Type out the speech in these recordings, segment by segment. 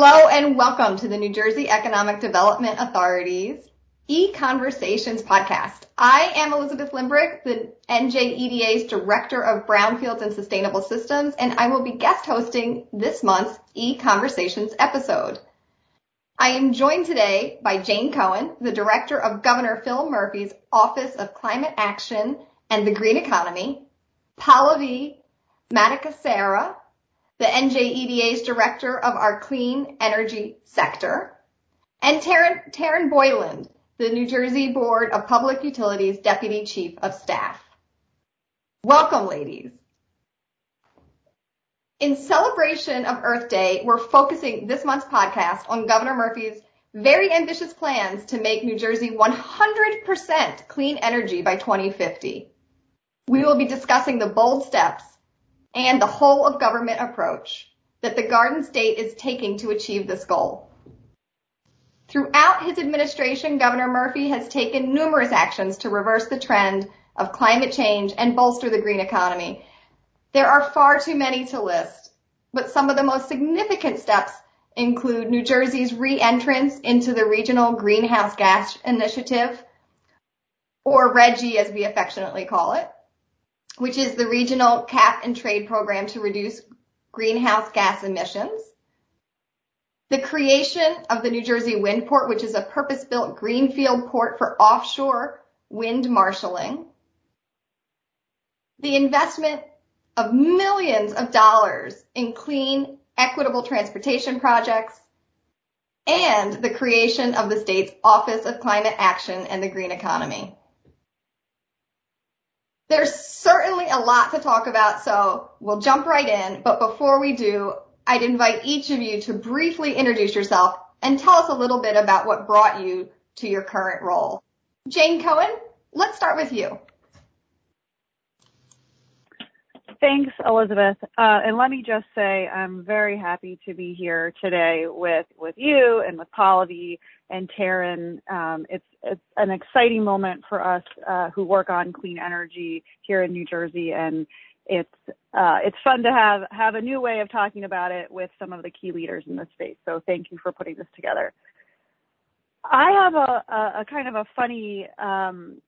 Hello and welcome to the New Jersey Economic Development Authority's E-Conversations podcast. I am Elizabeth Limbrick, the NJEDA's Director of Brownfields and Sustainable Systems, and I will be guest hosting this month's E-Conversations episode. I am joined today by Jane Cohen, the Director of Governor Phil Murphy's Office of Climate Action and the Green Economy, Pallavi Madhukasera, the NJEDA's Director of our Clean Energy Sector, and Taryn, Boyland, the New Jersey Board of Public Utilities Deputy Chief of Staff. Welcome, ladies. In celebration of Earth Day, we're focusing this month's podcast on Governor Murphy's very ambitious plans to make New Jersey 100% clean energy by 2050. We will be discussing the bold steps and the whole of government approach that the Garden State is taking to achieve this goal. Throughout his administration, Governor Murphy has taken numerous actions to reverse the trend of climate change and bolster the green economy. There are far too many to list, but some of the most significant steps include New Jersey's re-entrance into the Regional Greenhouse Gas Initiative, or RGGI as we affectionately call it, which is the regional cap and trade program to reduce greenhouse gas emissions. The creation of the New Jersey Wind Port, which is a purpose-built greenfield port for offshore wind marshaling. The investment of millions of dollars in clean, equitable transportation projects, and the creation of the state's Office of Climate Action and the Green Economy. There's certainly a lot to talk about, so we'll jump right in. But before we do, I'd invite each of you to briefly introduce yourself and tell us a little bit about what brought you to your current role. Jane Cohen, let's start with you. Thanks, Elizabeth. Uh, and let me just say I'm very happy to be here today with, with you and with Pallavi and Taryn. Um, it's, it's an exciting moment for us uh, who work on clean energy here in New Jersey, and it's uh, it's fun to have have a new way of talking about it with some of the key leaders in this space. So thank you for putting this together. I have a, a, a kind of a funny um,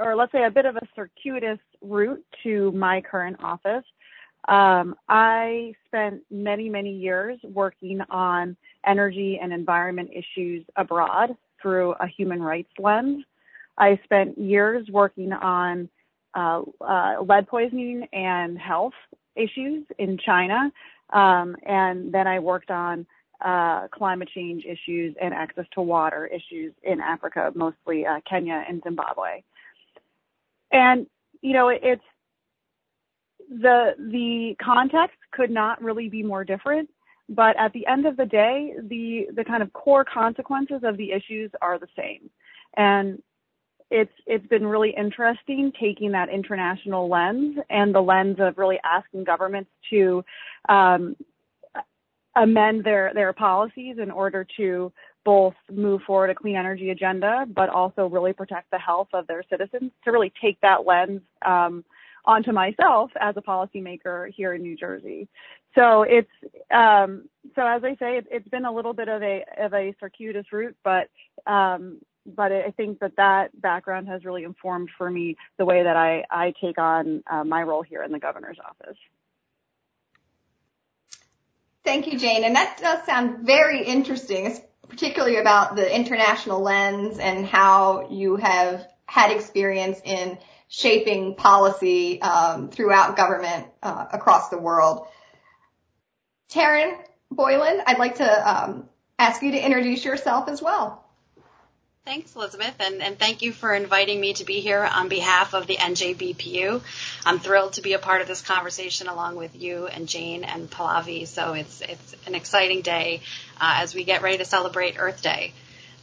or let's say a bit of a circuitous route to my current office. Um, I spent many, many years working on energy and environment issues abroad through a human rights lens. I spent years working on uh, uh, lead poisoning and health issues in China. Um, and then I worked on uh, climate change issues and access to water issues in Africa, mostly uh, Kenya and Zimbabwe. And, you know, it's the, the context could not really be more different. But at the end of the day, the, the kind of core consequences of the issues are the same. And it's it's been really interesting taking that international lens and the lens of really asking governments to um, amend their their policies in order to both move forward a clean energy agenda, but also really protect the health of their citizens. To really take that lens um, onto myself as a policymaker here in New Jersey. So it's um, so as I say, it, has been a little bit of a of a circuitous route, but um, but I think that that background has really informed for me the way that I I take on uh, my role here in the governor's office. Thank you, Jane. And that does sound very interesting, particularly about the international lens and how you have had experience in shaping policy um, throughout government uh, across the world. Taryn Boyland, I'd like to um, ask you to introduce yourself as well. Thanks, Elizabeth, and, and, thank you for inviting me to be here on behalf of the NJBPU. I'm thrilled to be a part of this conversation along with you and Jane and Pallavi. So it's it's an exciting day uh, as we get ready to celebrate Earth Day.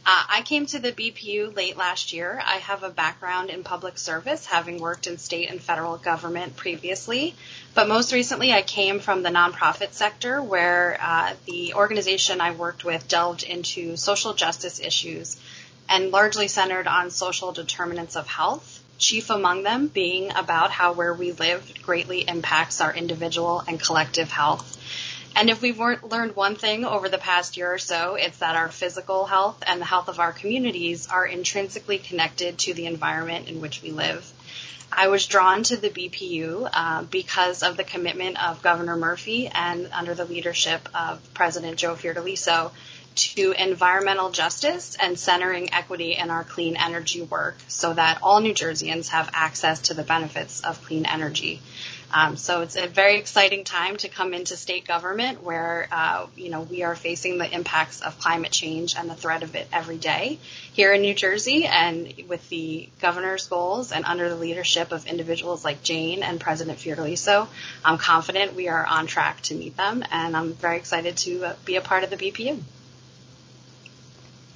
Uh, I came to the BPU late last year. I have a background in public service, having worked in state and federal government previously. But most recently, I came from the nonprofit sector, where uh, the organization I worked with delved into social justice issues and largely centered on social determinants of health, chief among them being about how where we live greatly impacts our individual and collective health. And if we've learned one thing over the past year or so, it's that our physical health and the health of our communities are intrinsically connected to the environment in which we live. I was drawn to the BPU uh, because of the commitment of Governor Murphy and under the leadership of President Joe Fiordaliso to environmental justice and centering equity in our clean energy work so that all New Jerseyans have access to the benefits of clean energy. Um, so it's a very exciting time to come into state government where, uh, you know, we are facing the impacts of climate change and the threat of it every day here in New Jersey. And with the governor's goals and under the leadership of individuals like Jane and President Fiordaliso, I'm confident we are on track to meet them. And I'm very excited to uh, be a part of the BPU.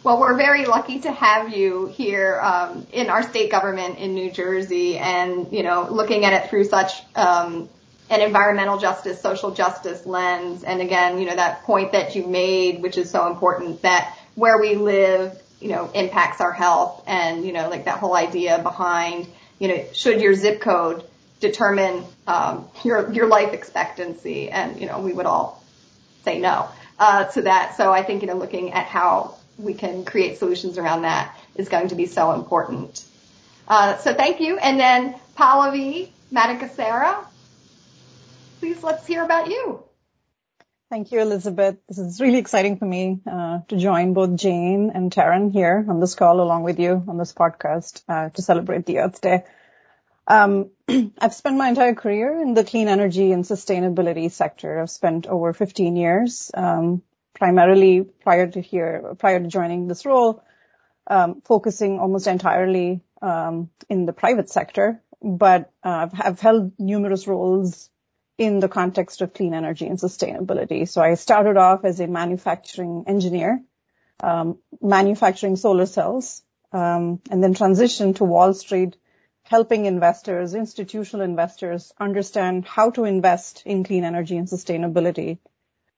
Well, we're very lucky to have you here um, in our state government in New Jersey, and you know, looking at it through such um, an environmental justice, social justice lens. And again, you know, that point that you made, which is so important, that where we live, you know, impacts our health, and you know, like that whole idea behind, you know, should your zip code determine um, your your life expectancy? And you know, we would all say no uh, to that. So I think you know, looking at how we can create solutions around that is going to be so important. Uh, so thank you. And then Pallavi Madhukasera, please let's hear about you. Thank you, Elizabeth. This is really exciting for me uh, to join both Jane and Taryn here on this call along with you on this podcast uh, to celebrate the Earth Day. Um, I've spent my entire career in the clean energy and sustainability sector. I've spent over 15 years um, primarily prior to here, prior to joining this role, um, focusing almost entirely um, in the private sector, but uh, I've held numerous roles in the context of clean energy and sustainability. So I started off as a manufacturing engineer, um, manufacturing solar cells, and then transitioned to Wall Street, helping investors, institutional investors, understand how to invest in clean energy and sustainability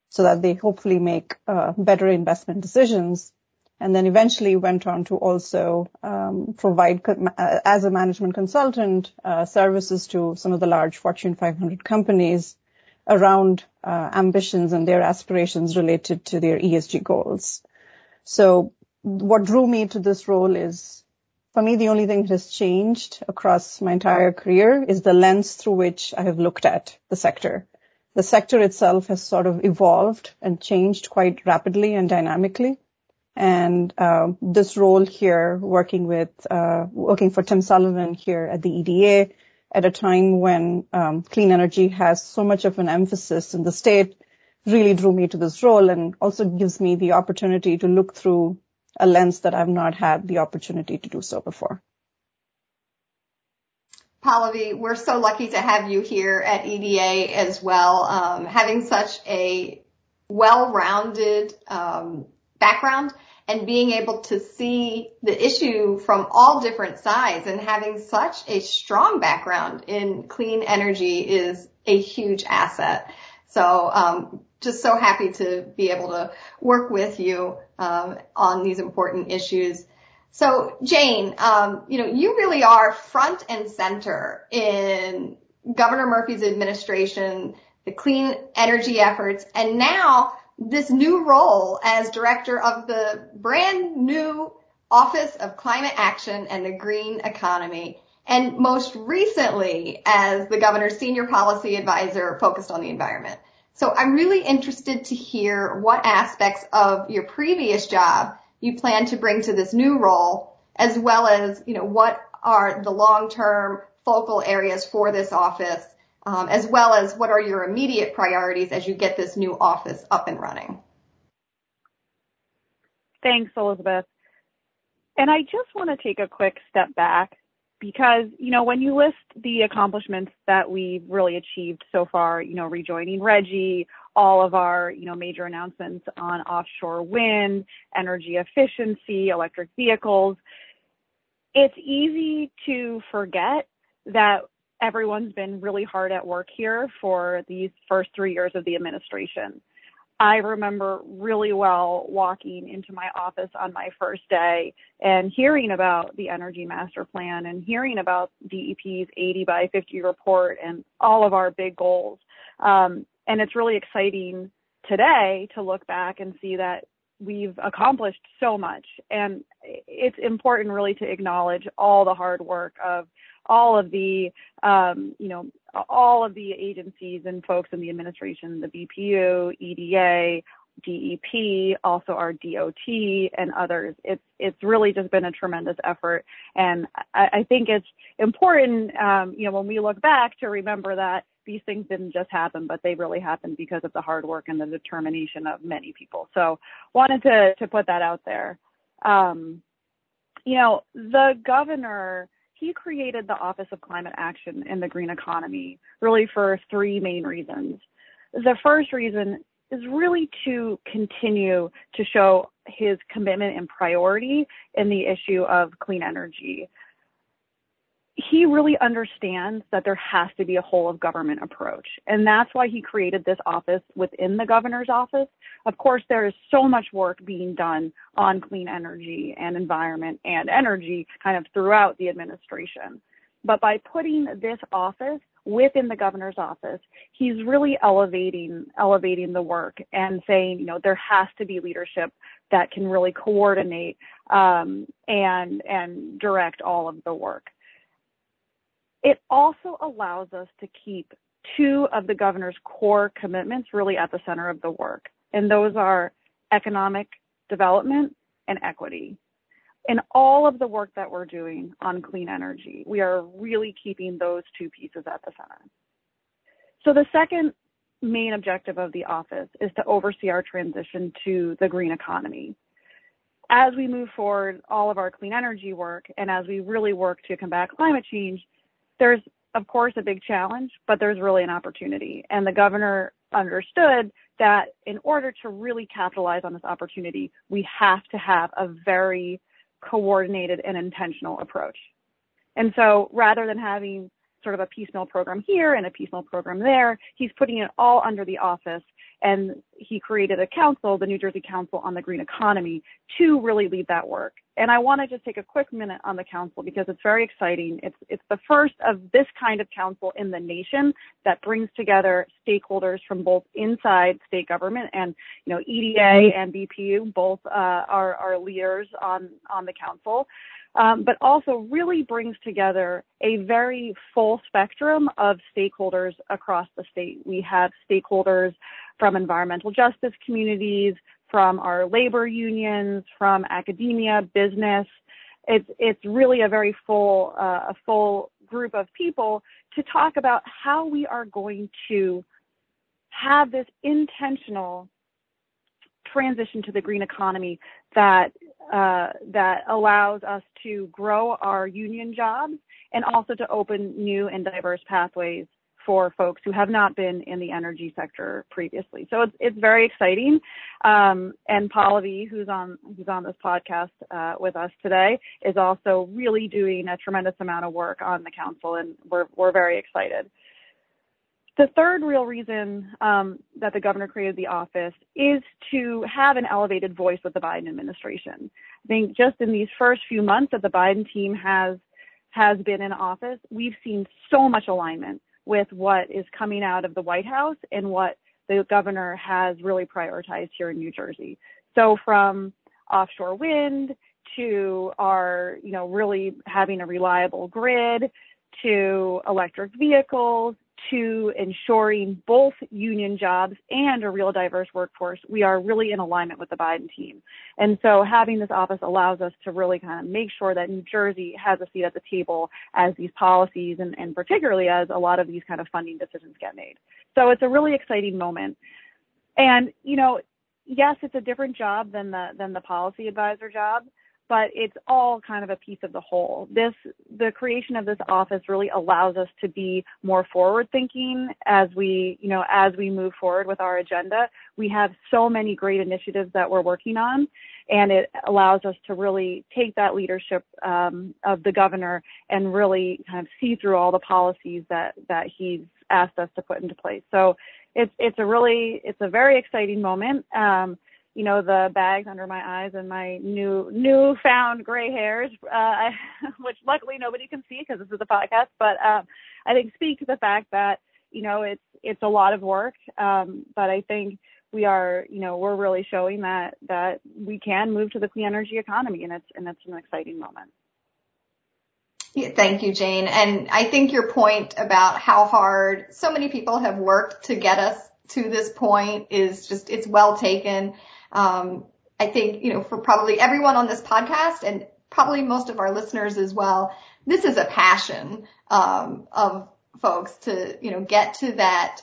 so that they hopefully make uh, better investment decisions. And then eventually went on to also um, provide, uh, as a management consultant, uh, services to some of the large Fortune 500 companies around ambitions and their aspirations related to their ESG goals. So what drew me to this role is, for me, the only thing that has changed across my entire career is the lens through which I have looked at the sector the sector itself has sort of evolved and changed quite rapidly and dynamically. And uh, this role here, working with uh, working for Tim Sullivan here at the EDA, at a time when um, clean energy has so much of an emphasis in the state, really drew me to this role, and also gives me the opportunity to look through a lens that I've not had the opportunity to do so before. Pallavi, we're so lucky to have you here at EDA as well. Um, having such a well-rounded um, background and being able to see the issue from all different sides and having such a strong background in clean energy is a huge asset. So um, just so happy to be able to work with you um, on these important issues. So Jane, um, you know, you really are front and center in Governor Murphy's administration, the clean energy efforts, and now this new role as director of the brand new Office of Climate Action and the Green Economy. And most recently as the governor's senior policy advisor focused on the environment. So I'm really interested to hear what aspects of your previous job you plan to bring to this new role, as well as, you know, what are the long-term focal areas for this office, um, as well as what are your immediate priorities as you get this new office up and running. Thanks, Elizabeth. And I just want to take a quick step back because, you know, when you list the accomplishments that we've really achieved so far, you know, rejoining RGGI, all of our, you know, major announcements on offshore wind, energy efficiency, electric vehicles, it's easy to forget that everyone's been really hard at work here for these first three years of the administration. I remember really well walking into my office on my first day and hearing about the Energy Master Plan and hearing about DEP's 80 by 50 report and all of our big goals. Um, and it's really exciting today to look back and see that we've accomplished so much. And it's important really to acknowledge all the hard work of all of the, um, you know, all of the agencies and folks in the administration, the BPU, EDA, DEP, also our DOT and others. It's it's really just been a tremendous effort, and I, I think it's important, um, you know, when we look back to remember that these things didn't just happen, but they really happened because of the hard work and the determination of many people. So wanted to to put that out there. Um, you know, the governor he created the Office of Climate Action in the Green Economy really for three main reasons. The first reason is really to continue to show his commitment and priority in the issue of clean energy. He really understands that there has to be a whole of government approach. And that's why he created this office within the governor's office. Of course, there is so much work being done on clean energy and environment and energy kind of throughout the administration. But by putting this office within the governor's office, he's really elevating elevating the work and saying, you know, there has to be leadership that can really coordinate um, and and direct all of the work. It also allows us to keep two of the governor's core commitments really at the center of the work, and those are economic development and equity in all of the work that we're doing on clean energy, we are really keeping those two pieces at the center. So the second main objective of the office is to oversee our transition to the green economy. As we move forward all of our clean energy work and as we really work to combat climate change, there's of course a big challenge, but there's really an opportunity. And the governor understood that in order to really capitalize on this opportunity, we have to have a very coordinated and intentional approach. And so rather than having sort of a piecemeal program here and a piecemeal program there, he's putting it all under the office and he created a council, the New Jersey Council on the Green Economy, to really lead that work. And I want to just take a quick minute on the council because it's very exciting. It's it's the first of this kind of council in the nation that brings together stakeholders from both inside state government and you know EDA and BPU, both uh, are are leaders on on the council um, but also really brings together a very full spectrum of stakeholders across the state. We have stakeholders from environmental justice communities, from our labor unions, from academia, business. It's it's really a very full uh, a full group of people to talk about how we are going to have this intentional transition to the green economy that uh, that allows us to grow our union jobs and also to open new and diverse pathways for folks who have not been in the energy sector previously. So it's it's very exciting. Um, and Pallavi, who's on who's on this podcast uh, with us today, is also really doing a tremendous amount of work on the council, and we're we're very excited. The third real reason um, that the governor created the office is to have an elevated voice with the Biden administration. I think just in these first few months that the Biden team has has been in office, we've seen so much alignment with what is coming out of the White House and what the governor has really prioritized here in New Jersey. So from offshore wind to our, you know, really having a reliable grid to electric vehicles to ensuring both union jobs and a real diverse workforce, we are really in alignment with the Biden team. And so having this office allows us to really kind of make sure that New Jersey has a seat at the table as these policies and, and particularly as a lot of these kind of funding decisions get made. So it's a really exciting moment. And, you know, yes, it's a different job than the, than the policy advisor job but it's all kind of a piece of the whole. This, the creation of this office really allows us to be more forward thinking as we, you know, as we move forward with our agenda. We have so many great initiatives that we're working on and it allows us to really take that leadership um, of the governor and really kind of see through all the policies that, that he's asked us to put into place. So it's, it's a really, it's a very exciting moment. Um, you know the bags under my eyes and my new newfound gray hairs, uh, which luckily nobody can see because this is a podcast. But um, I think speak to the fact that you know it's it's a lot of work, um, but I think we are, you know, we're really showing that that we can move to the clean energy economy, and it's and it's an exciting moment. Yeah, thank you, Jane. And I think your point about how hard so many people have worked to get us to this point is just it's well taken. Um, I think you know for probably everyone on this podcast and probably most of our listeners as well, this is a passion um, of folks to you know get to that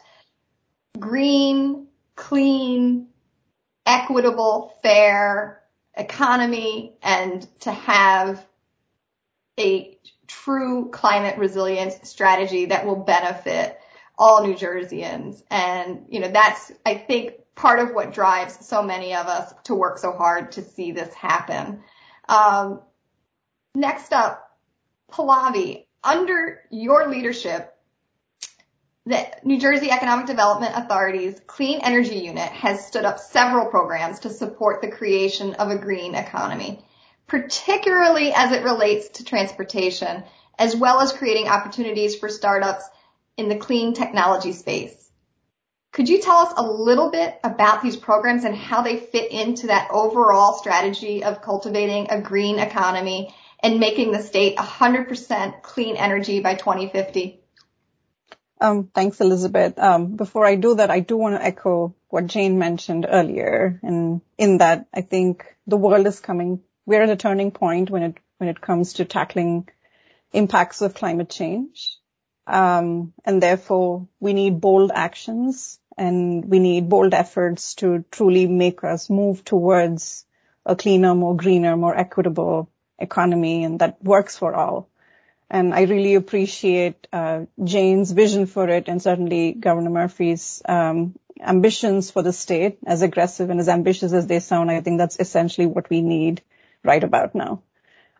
green clean, equitable, fair economy and to have a true climate resilience strategy that will benefit all New Jerseyans. And, you know, that's, I think, part of what drives so many of us to work so hard to see this happen. Um, next up, Pallavi, under your leadership, the New Jersey Economic Development Authority's Clean Energy Unit has stood up several programs to support the creation of a green economy, particularly as it relates to transportation, as well as creating opportunities for startups in the clean technology space. Could you tell us a little bit about these programs and how they fit into that overall strategy of cultivating a green economy and making the state 100% clean energy by 2050? Um, thanks, Elizabeth. Um, before I do that, I do want to echo what Jane mentioned earlier. And in that, I think the world is coming, we're at a turning point when it, when it comes to tackling impacts of climate change. Um, and therefore we need bold actions and we need bold efforts to truly make us move towards a cleaner, more greener, more equitable economy and that works for all. And I really appreciate uh, Jane's vision for it and certainly Governor Murphy's um, ambitions for the state, as aggressive and as ambitious as they sound. I think that's essentially what we need right about now.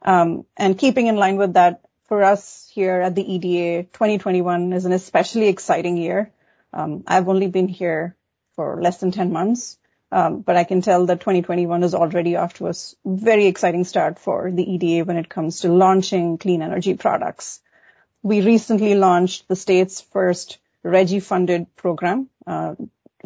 Um, and keeping in line with that, for us here at the EDA, 2021 is an especially exciting year. Um, I've only been here for less than 10 months, um, but I can tell that 2021 is already off to a very exciting start for the EDA when it comes to launching clean energy products. We recently launched the state's first RGGI-funded program, uh,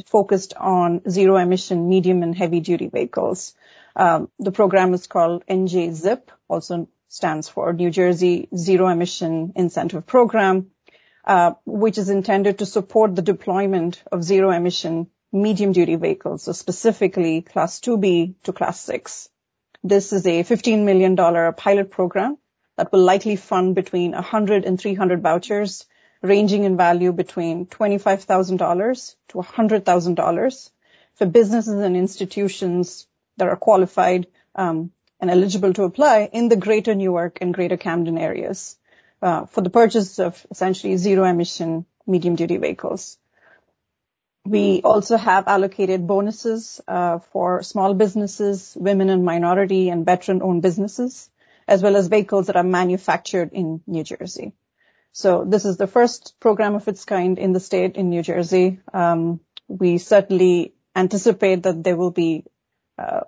focused on zero emission medium and heavy duty vehicles. Um, the program is called NJZIP, also stands for New Jersey Zero Emission Incentive Program, which is intended to support the deployment of zero emission medium duty vehicles, so specifically class 2B to class 6. This is a $15 million pilot program that will likely fund between 100 and 300 vouchers ranging in value between $25,000 to $100,000 for businesses and institutions that are qualified um, and eligible to apply in the greater Newark and greater Camden areas uh, for the purchase of essentially zero emission medium duty vehicles. We also have allocated bonuses uh, for small businesses, women and minority and veteran-owned businesses, as well as vehicles that are manufactured in New Jersey. So this is the first program of its kind in the state in New Jersey. Um, we certainly anticipate that there will be uh,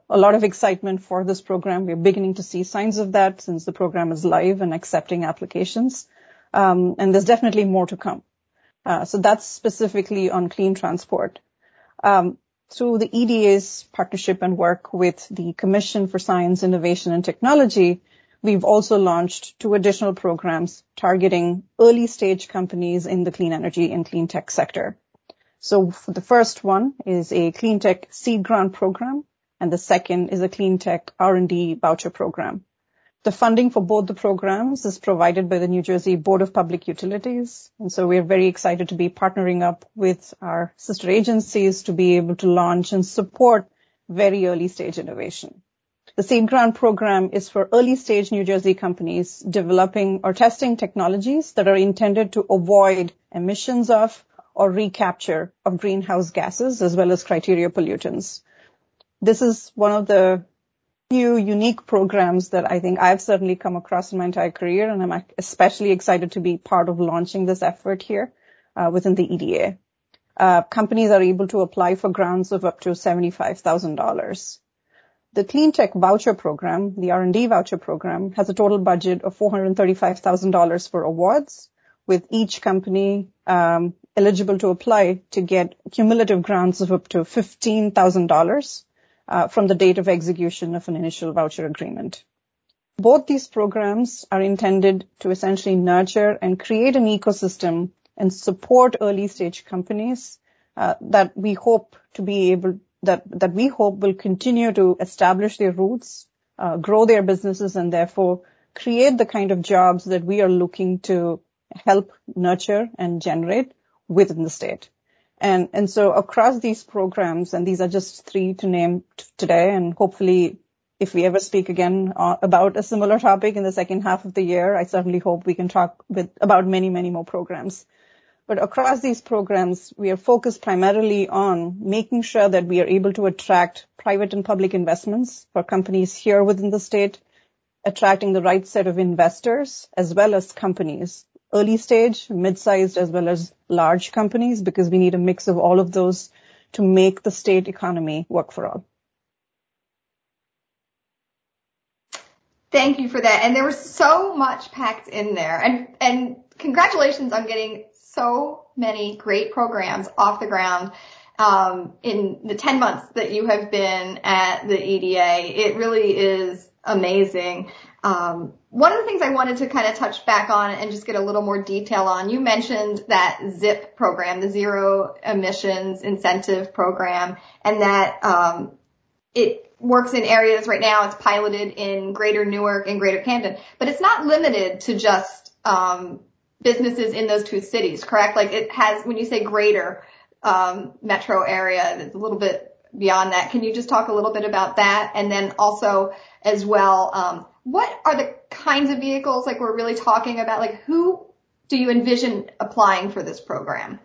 a lot of excitement for this program. We're beginning to see signs of that since the program is live and accepting applications. Um, and there's definitely more to come. Uh, so that's specifically on clean transport. Um, through the EDA's partnership and work with the Commission for Science, Innovation and Technology, we've also launched two additional programs targeting early stage companies in the clean energy and clean tech sector. So the first one is a clean tech seed grant program, and the second is a clean tech R&D voucher program. The funding for both the programs is provided by the New Jersey Board of Public Utilities. And so we're very excited to be partnering up with our sister agencies to be able to launch and support very early stage innovation. The Seed Grant program is for early stage New Jersey companies developing or testing technologies that are intended to avoid emissions of or recapture of greenhouse gases as well as criteria pollutants. This is one of the few unique programs that I think I've certainly come across in my entire career, and I'm especially excited to be part of launching this effort here uh, within the EDA. Uh, companies are able to apply for grants of up to $75,000. The Clean Tech Voucher Program, the R&D Voucher Program, has a total budget of $435,000 for awards, with each company um, eligible to apply to get cumulative grants of up to $15,000 uh, from the date of execution of an initial voucher agreement. Both these programs are intended to essentially nurture and create an ecosystem and support early stage companies uh, that we hope to be able that that we hope will continue to establish their roots, uh, grow their businesses, and therefore create the kind of jobs that we are looking to help nurture and generate within the state. And, and so across these programs, and these are just three to name today, and hopefully if we ever speak again uh, about a similar topic in the second half of the year, I certainly hope we can talk with, about many, many more programs. But across these programs, we are focused primarily on making sure that we are able to attract private and public investments for companies here within the state, attracting the right set of investors as well as companies early stage, mid-sized, as well as large companies, because we need a mix of all of those to make the state economy work for all. Thank you for that. And there was so much packed in there. And, and congratulations on getting so many great programs off the ground. Um, in the 10 months that you have been at the EDA, it really is amazing. Um, one of the things I wanted to kind of touch back on and just get a little more detail on, you mentioned that ZIP program, the Zero Emissions Incentive Program, and that um, it works in areas right now. It's piloted in Greater Newark and Greater Camden, but it's not limited to just um, businesses in those two cities, correct? Like it has, when you say greater um, metro area, it's a little bit beyond that. Can you just talk a little bit about that? And then also as well, um, what are the kinds of vehicles like we're really talking about? Like who do you envision applying for this program?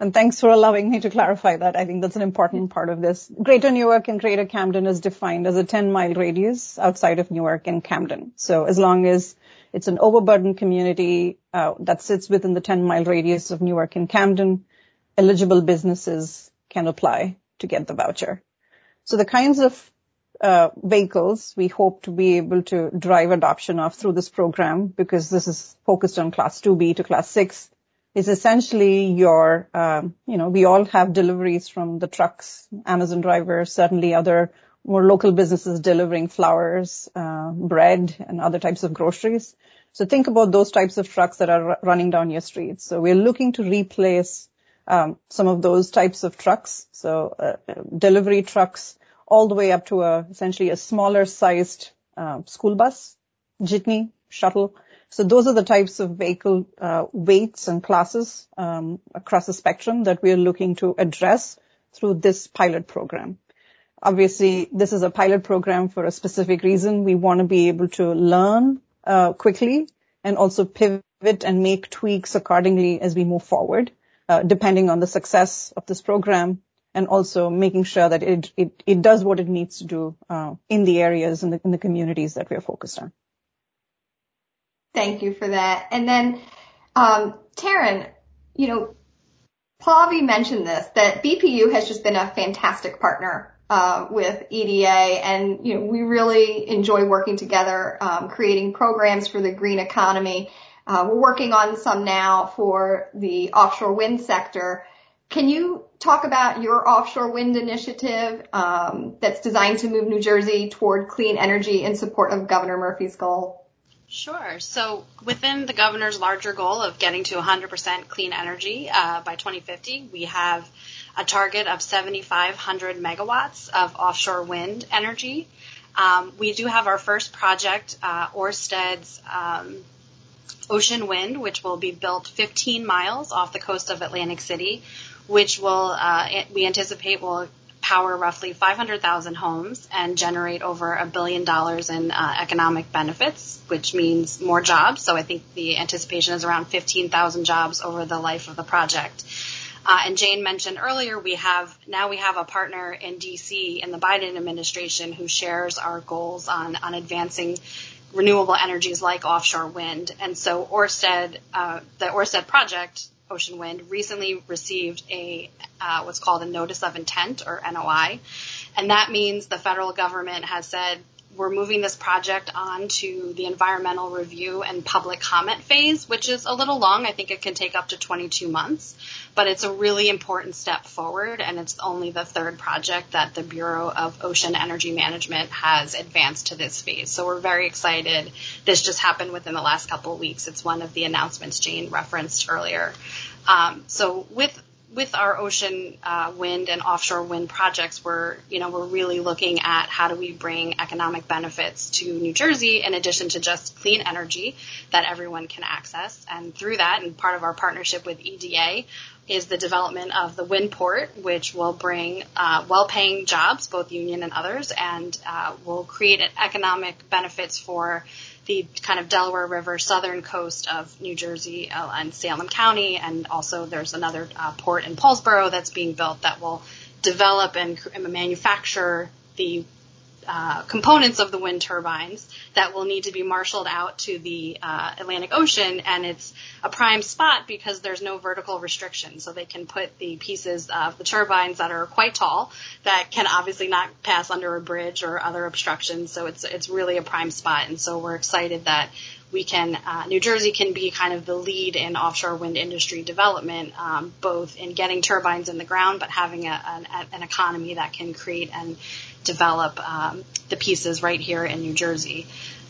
And thanks for allowing me to clarify that. I think that's an important part of this. Greater Newark and Greater Camden is defined as a 10 mile radius outside of Newark and Camden. So as long as it's an overburdened community uh, that sits within the 10 mile radius of Newark and Camden, eligible businesses can apply to get the voucher. So the kinds of vehicles we hope to be able to drive adoption of through this program because this is focused on class 2B to class 6 is essentially your, um, you know, we all have deliveries from the trucks, Amazon drivers, certainly other more local businesses delivering flowers, uh, bread, and other types of groceries. So think about those types of trucks that are running down your streets. So we're looking to replace um, some of those types of trucks. So uh, delivery trucks all the way up to a essentially a smaller sized uh, school bus, jitney, shuttle. So those are the types of vehicle uh, weights and classes um, across the spectrum that we are looking to address through this pilot program. Obviously, this is a pilot program for a specific reason. We want to be able to learn uh, quickly and also pivot and make tweaks accordingly as we move forward. Uh, depending on the success of this program and also making sure that it, it, it does what it needs to do uh, in the areas and in, in the communities that we're focused on. Thank you for that. And then, um, Taryn, you know, Pallavi mentioned this, that BPU has just been a fantastic partner uh, with EDA, and you know we really enjoy working together, um, creating programs for the green economy. Uh, we're working on some now for the offshore wind sector. Can you talk about your offshore wind initiative um, that's designed to move New Jersey toward clean energy in support of Governor Murphy's goal? Sure. So within the governor's larger goal of getting to 100% clean energy uh, by 2050, we have a target of 7,500 megawatts of offshore wind energy. Um, we do have our first project, uh, Ørsted's um, Ocean Wind, which will be built 15 miles off the coast of Atlantic City, which will uh, we anticipate will power roughly 500,000 homes and generate over a billion dollars in uh, economic benefits, which means more jobs. So I think the anticipation is around 15,000 jobs over the life of the project. Uh, and Jane mentioned earlier, we have now we have a partner in DC in the Biden administration who shares our goals on on advancing renewable energies like offshore wind. And so Ørsted, uh, the Ørsted project, Ocean Wind, recently received a uh, what's called a notice of intent or NOI, and that means the federal government has said we're moving this project on to the environmental review and public comment phase, which is a little long. I think it can take up to 22 months, but it's a really important step forward, and it's only the third project that the Bureau of Ocean Energy Management has advanced to this phase. So we're very excited. This just happened within the last couple of weeks. It's one of the announcements Jane referenced earlier. Um, so with with our ocean uh, wind and offshore wind projects, we're you know we're really looking at how do we bring economic benefits to New Jersey in addition to just clean energy that everyone can access. And through that, and part of our partnership with EDA is the development of the wind port, which will bring uh, well-paying jobs, both union and others, and uh, will create economic benefits for the kind of Delaware River southern coast of New Jersey uh, and Salem County, and also there's another uh, port in Paulsboro that's being built that will develop and, and manufacture the uh, components of the wind turbines that will need to be marshaled out to the uh, Atlantic Ocean, and it's a prime spot because there's no vertical restriction, so they can put the pieces of the turbines that are quite tall that can obviously not pass under a bridge or other obstructions. So it's it's really a prime spot, and so we're excited that we can uh, New Jersey can be kind of the lead in offshore wind industry development, um, both in getting turbines in the ground, but having a, an, an economy that can create and develop um, the pieces right here in New Jersey.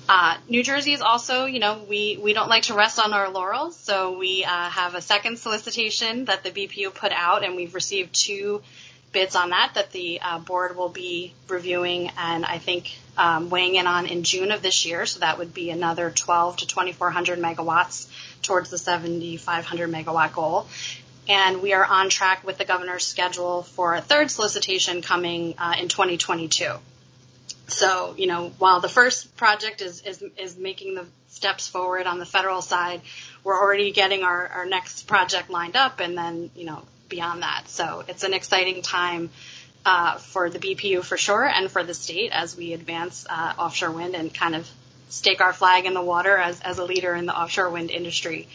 Uh, New Jersey is also, you know, we, we don't like to rest on our laurels, so we uh, have a second solicitation that the BPU put out, and we've received two bids on that that the uh, board will be reviewing and I think um, weighing in on in June of this year. So that would be another 12 to 2400 megawatts towards the 7500 megawatt goal and we are on track with the governor's schedule for a third solicitation coming uh, in 2022. So, you know, while the first project is, is, is making the steps forward on the federal side, we're already getting our, our next project lined up and then, you know, beyond that. So it's an exciting time uh, for the BPU for sure and for the state as we advance uh, offshore wind and kind of stake our flag in the water as, as a leader in the offshore wind industry.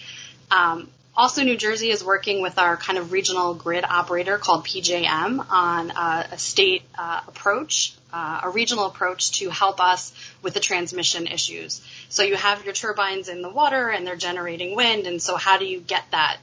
Um, also, New Jersey is working with our kind of regional grid operator called PJM on uh, a state uh, approach, uh, a regional approach to help us with the transmission issues. So you have your turbines in the water and they're generating wind, and so how do you get that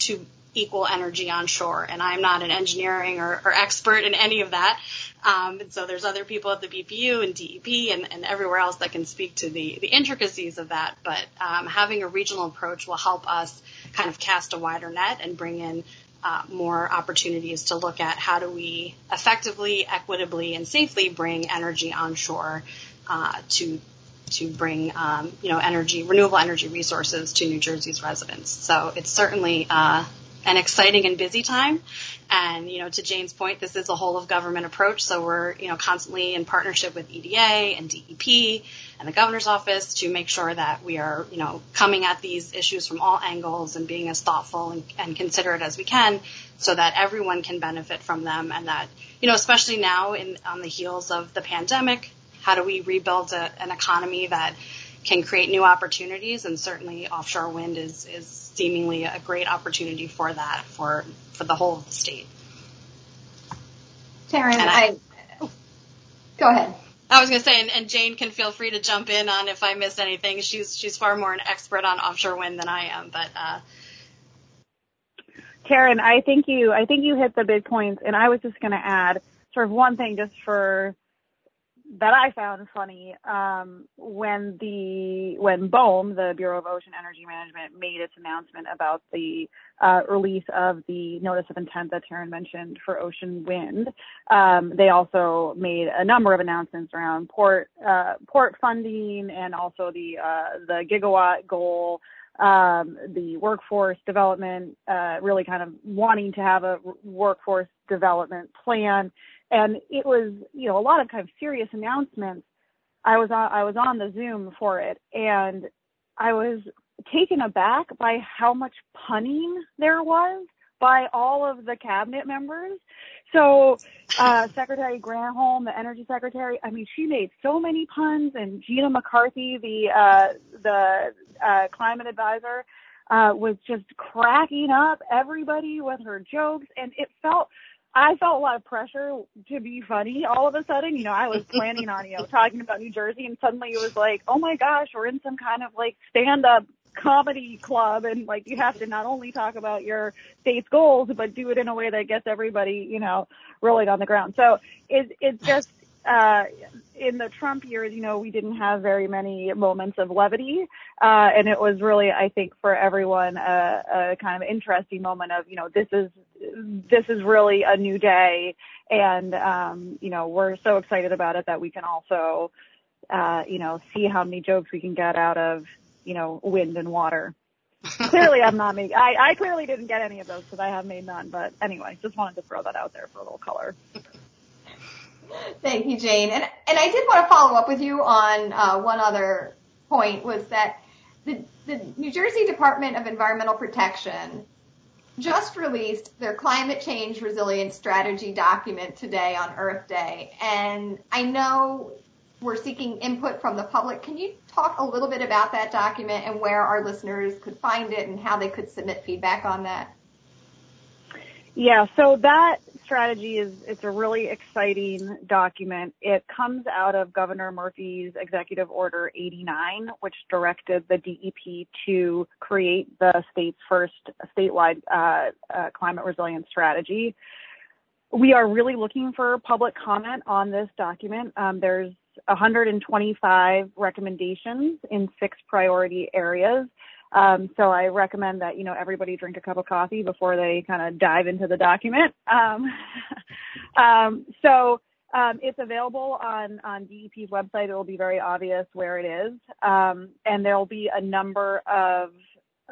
to equal energy onshore? And I'm not an engineering or, or expert in any of that. Um, and so there's other people at the BPU and DEP and, and everywhere else that can speak to the, the intricacies of that. But um, having a regional approach will help us kind of cast a wider net and bring in uh, more opportunities to look at how do we effectively, equitably, and safely bring energy onshore uh, to to bring um, you know energy, renewable energy resources to New Jersey's residents. So it's certainly uh, an exciting and busy time. And, you know, to Jane's point, this is a whole of government approach. So we're, you know, constantly in partnership with EDA and DEP and the governor's office to make sure that we are, you know, coming at these issues from all angles and being as thoughtful and, and considerate as we can so that everyone can benefit from them and that, you know, especially now in, on the heels of the pandemic, how do we rebuild a, an economy that can create new opportunities and certainly offshore wind is, is seemingly a great opportunity for that for, for the whole of the state. Taryn, I, I, go ahead. I was going to say, and, and, Jane can feel free to jump in on if I miss anything. She's she's far more an expert on offshore wind than I am, but. Uh, Karen, I think you I think you hit the big points, and I was just going to add sort of one thing just for that I found funny um, when the when BOEM, the Bureau of Ocean Energy Management, made its announcement about the uh, release of the notice of intent that Taryn mentioned for ocean wind. Um, they also made a number of announcements around port uh, port funding and also the uh, the gigawatt goal. Um, the workforce development, uh, really kind of wanting to have a workforce development plan and it was you know a lot of kind of serious announcements. I was on i was on the zoom for it and i was taken aback by how much punning there was by all of the cabinet members. So uh secretary granholm the energy secretary i mean she made so many puns and gina mccarthy the uh the uh climate advisor uh was just cracking up everybody with her jokes and it felt I felt a lot of pressure to be funny all of a sudden. You know, I was planning on, you know, talking about New Jersey and suddenly it was like, oh my gosh, we're in some kind of like stand up comedy club and like you have to not only talk about your state's goals, but do it in a way that gets everybody, you know, rolling on the ground. So it, it's just, uh, in the Trump years, you know, we didn't have very many moments of levity. Uh, and it was really, I think, for everyone, a, a kind of interesting moment of, you know, this is, this is really a new day. And, um, you know, we're so excited about it that we can also, uh, you know, see how many jokes we can get out of, you know, wind and water. clearly I'm not making, I, I clearly didn't get any of those because I have made none. But anyway, just wanted to throw that out there for a little color. Thank you, Jane. And and I did want to follow up with you on uh, one other point was that the the New Jersey Department of Environmental Protection just released their climate change resilience strategy document today on Earth Day, and I know we're seeking input from the public. Can you talk a little bit about that document and where our listeners could find it and how they could submit feedback on that? Yeah, so that strategy is it's a really exciting document. It comes out of Governor Murphy's Executive Order 89, which directed the DEP to create the state's first statewide uh, uh, climate resilience strategy. We are really looking for public comment on this document. Um, there's 125 recommendations in six priority areas. Um, so I recommend that, you know, everybody drink a cup of coffee before they kind of dive into the document. Um, um, so, um, it's available on, on DEP's website. It will be very obvious where it is. Um, and there'll be a number of,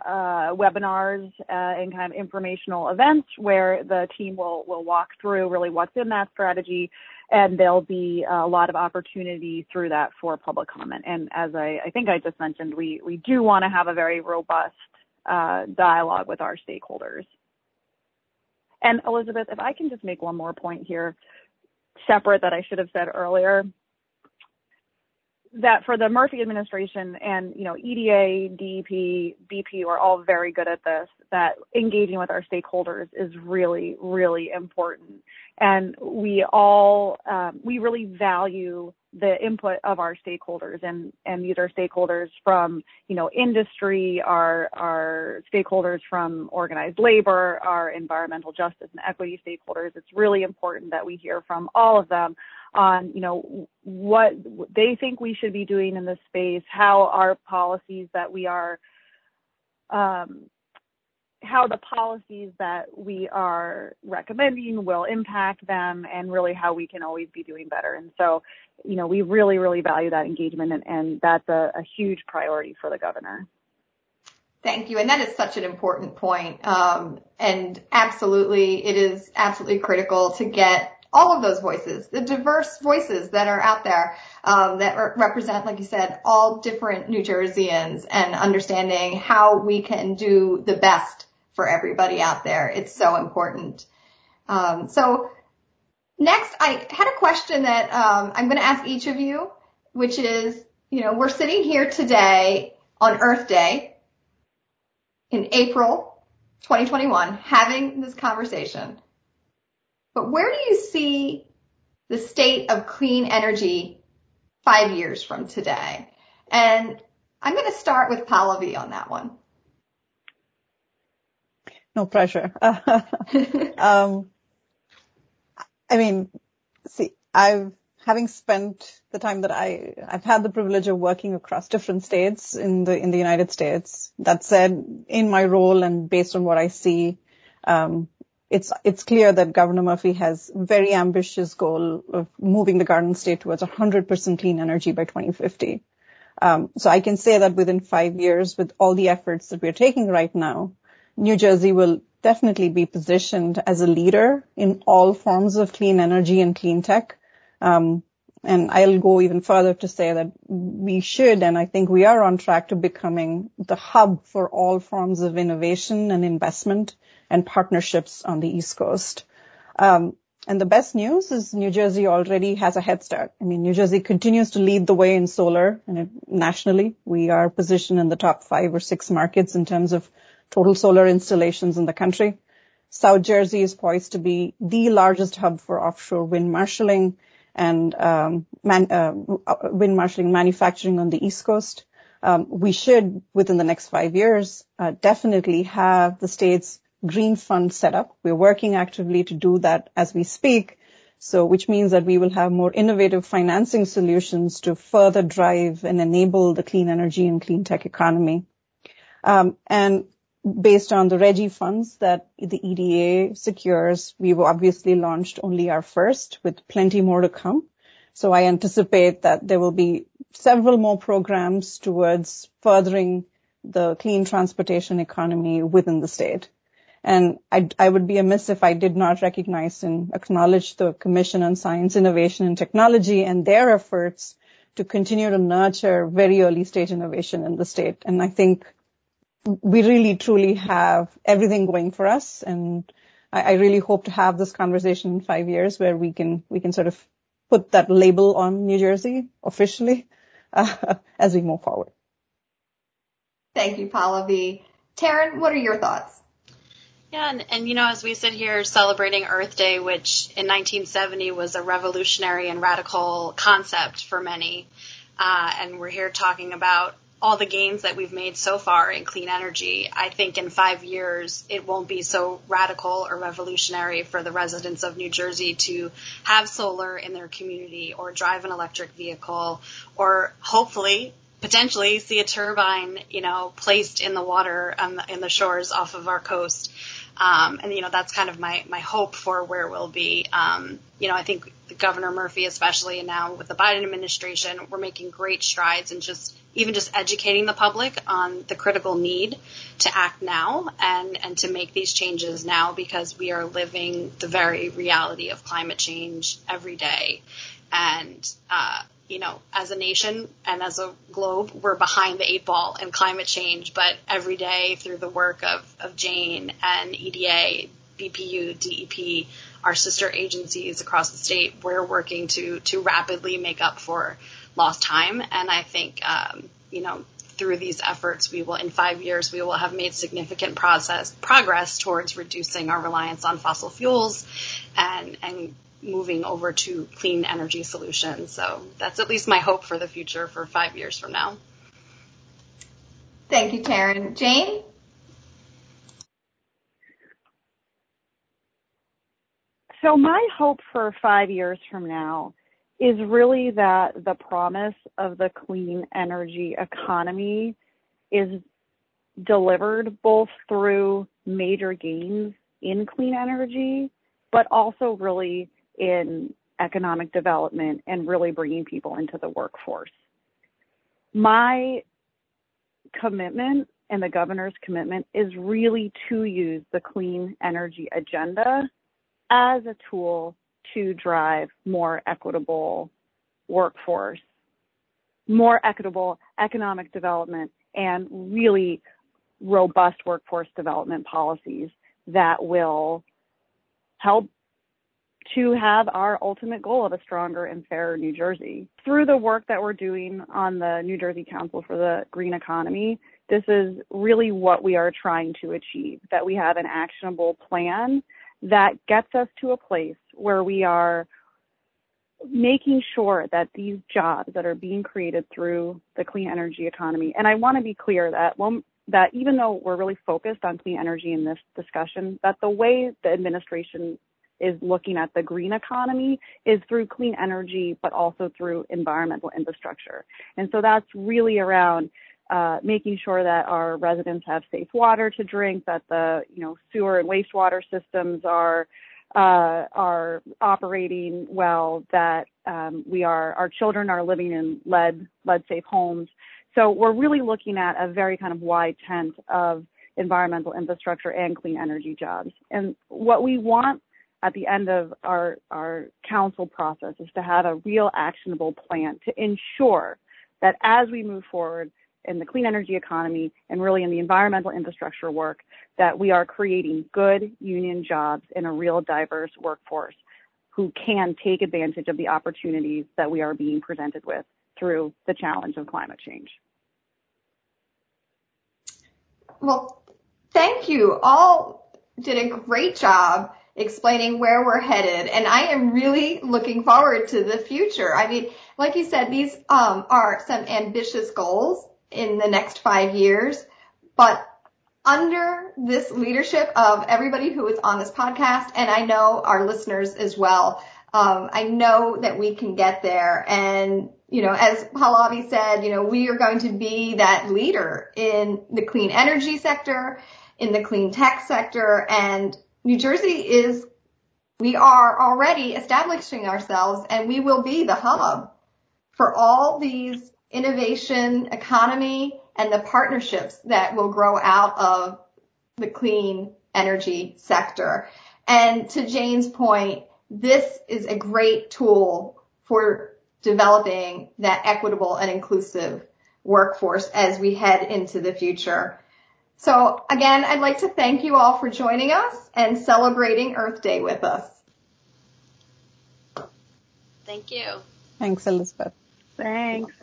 uh, webinars uh, and kind of informational events where the team will will walk through really what's in that strategy and there'll be a lot of opportunity through that for public comment. And as I, I think I just mentioned, we, we do want to have a very robust uh, dialogue with our stakeholders. And Elizabeth, if I can just make one more point here, separate that I should have said earlier, that for the Murphy administration and, you know, EDA, DEP, BP are all very good at this, that engaging with our stakeholders is really, really important. And we all, um, we really value the input of our stakeholders and, and these are stakeholders from, you know, industry, our, our stakeholders from organized labor, our environmental justice and equity stakeholders. It's really important that we hear from all of them on, you know, what they think we should be doing in this space, how our policies that we are, um, how the policies that we are recommending will impact them and really how we can always be doing better. And so, you know, we really, really value that engagement and, and that's a, a huge priority for the governor. Thank you. And that is such an important point. Um, and absolutely, it is absolutely critical to get all of those voices, the diverse voices that are out there um, that re- represent, like you said, all different New Jerseyans and understanding how we can do the best for everybody out there. It's so important. Um, so next, I had a question that um, I'm going to ask each of you, which is, you know, we're sitting here today on Earth Day in April 2021 having this conversation. But where do you see the state of clean energy five years from today? And I'm going to start with Pallavi on that one. No pressure. um, I mean, see, I've having spent the time that I I've had the privilege of working across different states in the in the United States. That said, in my role and based on what I see, um, it's it's clear that Governor Murphy has very ambitious goal of moving the Garden State towards 100% clean energy by 2050. Um, so I can say that within five years, with all the efforts that we're taking right now, New Jersey will definitely be positioned as a leader in all forms of clean energy and clean tech. Um, and I'll go even further to say that we should, and I think we are on track to becoming the hub for all forms of innovation and investment and partnerships on the East Coast. Um, and the best news is New Jersey already has a head start. I mean, New Jersey continues to lead the way in solar and nationally. We are positioned in the top five or six markets in terms of total solar installations in the country. South Jersey is poised to be the largest hub for offshore wind marshalling and um, man, uh, wind marshalling manufacturing on the East Coast. Um, we should, within the next five years, uh, definitely have the state's green fund set up. We're working actively to do that as we speak. So, which means that we will have more innovative financing solutions to further drive and enable the clean energy and clean tech economy. Um, and based on the RGGI funds that the EDA secures, we've obviously launched only our first with plenty more to come. So I anticipate that there will be several more programs towards furthering the clean transportation economy within the state. And I, I, would be amiss if I did not recognize and acknowledge the Commission on Science, Innovation and Technology and their efforts to continue to nurture very early stage innovation in the state. And I think we really truly have everything going for us. And I, I, really hope to have this conversation in five years where we can, we can sort of put that label on New Jersey officially uh, as we move forward. Thank you, Pallavi. Taryn, what are your thoughts? Yeah, and, and you know, as we sit here celebrating Earth Day, which in 1970 was a revolutionary and radical concept for many, uh, and we're here talking about all the gains that we've made so far in clean energy, I think in five years it won't be so radical or revolutionary for the residents of New Jersey to have solar in their community or drive an electric vehicle or hopefully potentially see a turbine, you know, placed in the water um, in the shores off of our coast. Um, and you know that's kind of my my hope for where we'll be. Um, you know, I think Governor Murphy, especially, and now with the Biden administration, we're making great strides in just even just educating the public on the critical need to act now and and to make these changes now because we are living the very reality of climate change every day. And uh, you know, as a nation and as a globe, we're behind the eight ball in climate change. But every day through the work of, of Jane and EDA, BPU, DEP, our sister agencies across the state, we're working to, to rapidly make up for lost time. And I think, um, you know, through these efforts, we will, in five years, we will have made significant process progress towards reducing our reliance on fossil fuels and, and moving over to clean energy solutions. So that's at least my hope for the future for five years from now. Thank you, Taryn. Jane? So my hope for five years from now is really that the promise of the clean energy economy is delivered both through major gains in clean energy, but also really in economic development and really bringing people into the workforce. My commitment and the governor's commitment is really to use the clean energy agenda as a tool to drive more equitable workforce, more equitable economic development, and really robust workforce development policies that will help to have our ultimate goal of a stronger and fairer New Jersey. Through the work that we're doing on the New Jersey Council for the Green Economy, this is really what we are trying to achieve, that we have an actionable plan that gets us to a place where we are making sure that these jobs that are being created through the clean energy economy, and I want to be clear that that even though we're really focused on clean energy in this discussion, that the way the administration is looking at the green economy is through clean energy, but also through environmental infrastructure. And so that's really around uh, making sure that our residents have safe water to drink, that the you know sewer and wastewater systems are uh, are operating well, that um, we are our children are living in lead lead safe homes. So we're really looking at a very kind of wide tent of environmental infrastructure and clean energy jobs. And what we want at the end of our, our council process is to have a real actionable plan to ensure that as we move forward in the clean energy economy and really in the environmental infrastructure work, that we are creating good union jobs in a real diverse workforce who can take advantage of the opportunities that we are being presented with through the challenge of climate change. Well, thank you all did a great job explaining where we're headed. And I am really looking forward to the future. I mean, like you said, these um, are some ambitious goals in the next five years, but under this leadership of everybody who is on this podcast, and I know our listeners as well, um, I know that we can get there. And, you know, as Pallavi said, you know, we are going to be that leader in the clean energy sector, in the clean tech sector, and New Jersey is, we are already establishing ourselves and we will be the hub for all these innovation economy and the partnerships that will grow out of the clean energy sector. And to Jane's point, this is a great tool for developing that equitable and inclusive workforce as we head into the future. So again, I'd like to thank you all for joining us and celebrating Earth Day with us. Thank you. Thanks, Elizabeth. Thanks.